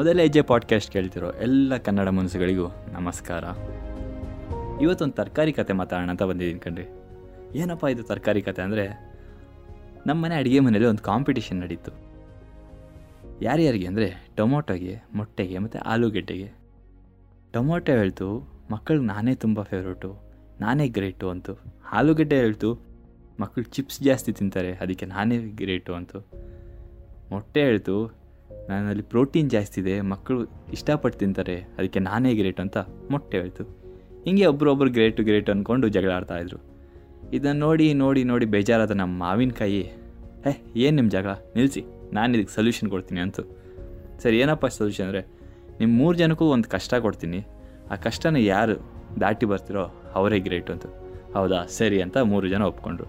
ಮೊದಲ ಹೆಜ್ಜೆ ಪಾಡ್ಕಾಸ್ಟ್ ಕೇಳ್ತಿರೋ ಎಲ್ಲ ಕನ್ನಡ ಮನಸ್ಸುಗಳಿಗೂ ನಮಸ್ಕಾರ. ಇವತ್ತೊಂದು ತರಕಾರಿ ಕತೆ ಮಾತಾಡೋಣ ಅಂತ ಬಂದಿದ್ದೀನಿ ಕಣ್ರಿ. ಏನಪ್ಪ ಇದು ತರಕಾರಿ ಕತೆ ಅಂದರೆ? ನಮ್ಮ ಮನೆ ಅಡುಗೆ ಮನೇಲಿ ಒಂದು ಕಾಂಪಿಟಿಷನ್ ನಡೀತು. ಯಾರ್ಯಾರಿಗೆ ಅಂದರೆ ಟೊಮೊಟೊಗೆ, ಮೊಟ್ಟೆಗೆ ಮತ್ತು ಆಲೂಗೆಡ್ಡೆಗೆ. ಟೊಮೊಟೊ ಹೇಳ್ತು, ಮಕ್ಕಳಿಗೆ ನಾನೇ ತುಂಬ ಫೇವ್ರೇಟು ನಾನೇ ಗ್ರೇಟು ಅಂತು. ಆಲೂಗಡ್ಡೆ ಹೇಳ್ತು ಮಕ್ಕಳು ಚಿಪ್ಸ್ ಜಾಸ್ತಿ ತಿಂತಾರೆ, ಅದಕ್ಕೆ ನಾನೇ ಗ್ರೇಟು ಅಂತು. ಮೊಟ್ಟೆ ಹೇಳ್ತು ನನ್ನಲ್ಲಿ ಪ್ರೋಟೀನ್ ಜಾಸ್ತಿ ಇದೆ, ಮಕ್ಕಳು ಇಷ್ಟಪಟ್ಟು ತಿಂತಾರೆ, ಅದಕ್ಕೆ ನಾನೇ ಗ್ರೇಟ್ ಅಂತ ಮೊಟ್ಟೆ ಹೇಳ್ತು. ಹಿಂಗೆ ಒಬ್ರೊಬ್ರು ಗ್ರೇಟು ಗ್ರೇಟ್ ಅಂದ್ಕೊಂಡು ಜಗಳ ಆಡ್ತಾಯಿದ್ರು ಇದನ್ನು ನೋಡಿ ನೋಡಿ ನೋಡಿ ಬೇಜಾರಾದ ನಮ್ಮ ಮಾವಿನಕಾಯಿ ಹೇ, ಏನು ನಿಮ್ಮ ಜಗಳ? ನಿಲ್ಲಿಸಿ ನಾನು ಇದಕ್ಕೆ ಸೊಲ್ಯೂಷನ್ ಕೊಡ್ತೀನಿ ಅಂತ. ಸರಿ, ಏನಪ್ಪ ಸೊಲ್ಯೂಷನ್ ಅಂದರೆ ನಿಮ್ಮ ಮೂರು ಜನಕ್ಕೂ ಒಂದು ಕಷ್ಟ ಕೊಡ್ತೀನಿ. ಆ ಕಷ್ಟನ ಯಾರು ದಾಟಿ ಬರ್ತಿರೋ ಅವರೇ ಗ್ರೇಟು ಅಂತ. ಹೌದಾ? ಸರಿ ಅಂತ ಮೂರು ಜನ ಒಪ್ಕೊಂಡ್ರು.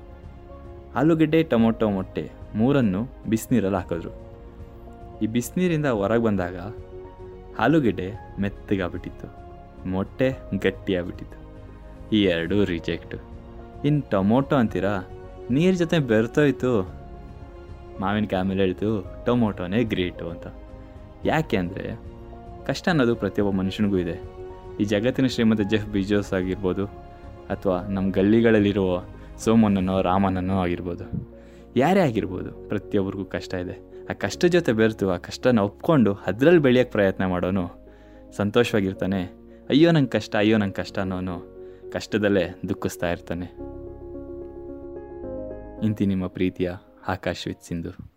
ಆಲೂಗಡ್ಡೆ, ಟೊಮೊಟೊ ಮೊಟ್ಟೆ ಮೂರನ್ನು ಬಿಸಿನೀರಲ್ಲಿ ಹಾಕಿದ್ರು. ಈ ಬಿಸಿನೀರಿಂದ ಹೊರಗೆ ಬಂದಾಗ ಆಲೂಗೆಡ್ಡೆ ಮೆತ್ತಗಾಗ್ಬಿಟ್ಟಿತ್ತು, ಮೊಟ್ಟೆ ಗಟ್ಟಿಯಾಗ್ಬಿಟ್ಟಿತ್ತು. ಈ ಎರಡೂ ರಿಜೆಕ್ಟು ಇನ್ನು ಟೊಮೊಟೊ ಅಂತೀರಾ? ನೀರು ಜೊತೆ ಬೆರ್ತೋಯ್ತು ಮಾವಿನಕಾಯಿ ಆಮೇಲೆ ಹೇಳ್ತು, ಟೊಮೊಟೊನೇ ಗ್ರೇಟು ಅಂತ. ಯಾಕೆ ಅಂದರೆ, ಕಷ್ಟ ಅನ್ನೋದು ಪ್ರತಿಯೊಬ್ಬ ಮನುಷ್ಯನಿಗೂ ಇದೆ. ಈ ಜಗತ್ತಿನ ಶ್ರೀಮಂತ ಜೆಫ್ ಬಿಜೋಸ್ ಆಗಿರ್ಬೋದು, ಅಥವಾ ನಮ್ಮ ಗಲ್ಲಿಗಳಲ್ಲಿರೋ ಸೋಮನನೋ ರಾಮನನ್ನೋ ಆಗಿರ್ಬೋದು. ಯಾರೇ ಆಗಿರ್ಬೋದು, ಪ್ರತಿಯೊಬ್ಬರಿಗೂ ಕಷ್ಟ ಇದೆ. ಆ ಕಷ್ಟ ಜೊತೆ ಬೆರೆತು, ಆ ಕಷ್ಟನ ಒಪ್ಕೊಂಡು ಅದರಲ್ಲಿ ಬೆಳೆಯೋಕ್ಕೆ ಪ್ರಯತ್ನ ಮಾಡೋನು ಸಂತೋಷವಾಗಿರ್ತಾನೆ. ಅಯ್ಯೋ ನಂಗೆ ಕಷ್ಟ, ಅಯ್ಯೋ ನಂಗೆ ಕಷ್ಟ ಅನ್ನೋನು ಕಷ್ಟದಲ್ಲೇ ದುಃಖಿಸ್ತಾ ಇರ್ತಾನೆ. ಇಂತಿ ನಿಮ್ಮ ಪ್ರೀತಿಯ ಆಕಾಶ್ ವಿತ್ ಸಿಂಧು.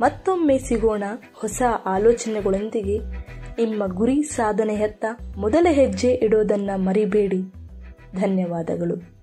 ಮತ್ತೊಮ್ಮೆ ಸಿಗೋಣ ಹೊಸ ಆಲೋಚನೆಗಳೊಂದಿಗೆ. ನಿಮ್ಮ ಗುರಿ ಸಾಧನೆಯತ್ತ ಮೊದಲ ಹೆಜ್ಜೆ ಇಡೋದನ್ನ ಮರಿಬೇಡಿ. ಧನ್ಯವಾದಗಳು.